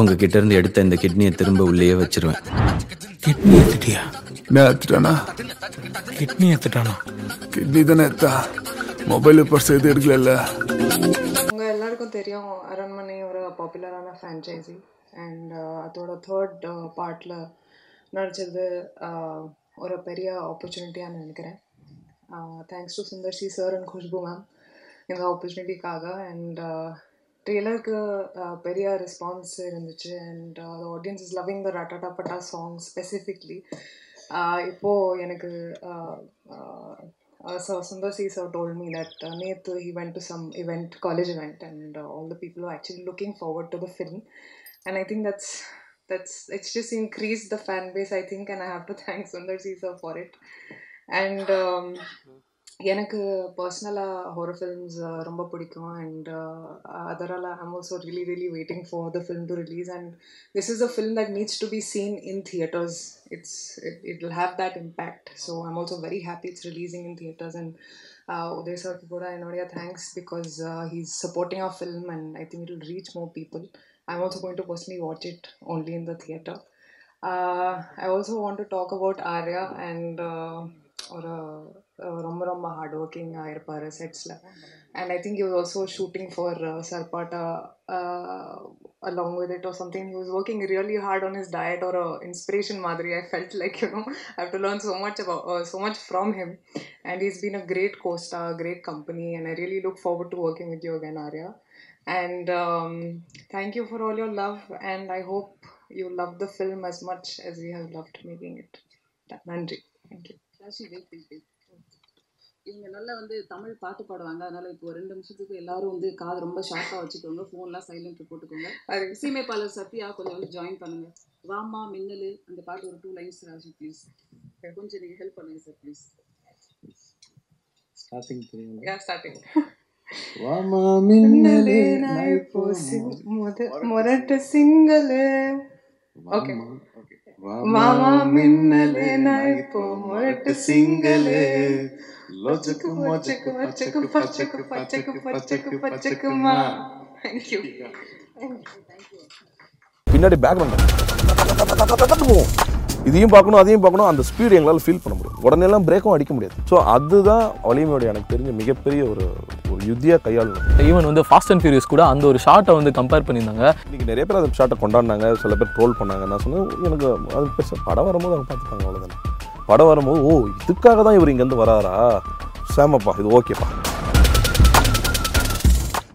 உங்ககிட்ட இருந்து எடுத்த இந்த கிட்னியை திரும்ப உள்ளேயே வச்சிருவேன். கிட்னி எடுத்துட்டியா? நான் எடுத்துட்டானா? கிட்னி எடுத்துட்டானா? கிட்னி தானே எடுத்தா? மொபைல் பர்ஸ் எது எடுக்கல உங்க எல்லாருக்கும் தெரியும் அரண்மனை ஒரு பாப்புலரான ஃப்ரான்ச்சைசி அண்ட் அதோட தேர்ட் பார்ட்டில் நடிச்சது uh, ஒரு பெரிய ஆப்பர்ச்சுனிட்டியாக நினைக்கிறேன். Thanks to Sundar C sir and Khushbu ma'am இந்த ஆப்பர்ச்சுனிட்டிக்காக அண்ட் ட்ரெய்லருக்கு பெரிய ரெஸ்பான்ஸ் இருந்துச்சு and audience is loving the ரட்டாட்டா patta song specifically இப்போது எனக்கு uh, uh, uh, so Sundar C sir told me that uh, Nethu, he went to some event, college event, and uh, all the people were actually looking forward to the film. And I think that's that's it's just increased the fan base, I think, and I have to thank Sundar C sir for it. And um, எனக்கு பர்சனலாக horror films ரொம்ப பிடிக்கும் and அதரால் I'm also really really waiting for the film to release and this is a film that needs to be seen in theatres it's it it will have that impact so I'm also very happy it's releasing in theatres and Udhay சார்க்கு கூட என்னுடைய thanks because he's supporting of film and I think it will reach more people I'm also going to personally watch it only in the theatre I also want to talk about Arya and ஒரு ரொம்ப ரொம்ப heart ஒர்க்கிங்காக இருப்பார் செட்ஸில் and I think you also shooting for Sarpatta along with it or something he was working really hard on his diet or a inspiration madri i felt like you know i have to learn so much about uh, so much from him and he's been a great co-star great company and i really look forward to working with you again arya and um, thank you for all your love and i hope you love the film as much as we have loved making it nandri thank you Rashi wait wait இவங்க நல்லா வந்து தமிழ் பாட்டு பாடுவாங்க. அதனால இப்போ ரெண்டு நிமிஷத்துக்கு எல்லாரும் வந்து காது ரொம்ப ஷார்ப்பாக வச்சுக்கோங்க. ஃபோன்லாம் சைலண்ட் போட்டுக்கோங்க. அது இசையமைப்பாளர் சத்யா கொஞ்சம் வந்து ஜாயின் பண்ணுங்க. வாமா மின்னலு அந்த பாட்டு ஒரு டூ லைன்ஸ் ராஷி ப்ளீஸ் கொஞ்சம் நீங்கள் ஹெல்ப் பண்ணுங்க sir please starting yeah starting. வாமா மின்னலே நான் இப்போ முரட்டு சிங்களே. ஓகே மாமா மின்னலே நான் இப்போ முரட்டு சிங்களே. லொச்சக்கு மொச்சக்கு மொச்சக்கு பச்சக்கு பச்சக்கு பச்சக்கு பச்சக்குமா தேங்க்யூ பின்னாடி பேக் போகும் இதையும் பார்க்கணும் அதையும் பார்க்கணும் அந்த ஸ்பீடு எங்களால் ஃபீல் பண்ண முடியும் உடனே எல்லாம் பிரேக்கும் அடிக்க முடியாது. ஸோ அதுதான் வலிமையோட எனக்கு தெரிஞ்ச மிகப்பெரிய ஒரு ஒரு யுத்தியா கையாளணும் ஈவன் வந்து ஃபாஸ்ட் அண்ட் ஃபியூரியஸ் கூட அந்த ஒரு ஷார்ட்டை வந்து கம்பேர் பண்ணியிருந்தாங்க. இன்னைக்கு நிறைய பேர் அந்த ஷாட்டை கொண்டாடினாங்க சில பேர் ட்ரோல் பண்ணாங்க. நான் சொன்னேன் எனக்கு அது பெருசாக படம் வரும்போது அவங்க பார்த்துப்பாங்க அவ்வளோதானே படம் வரும்போது ஓ இதுக்காக தான் இவர் இங்கேருந்து வராரா? சேமப்பா இது ஓகேப்பா.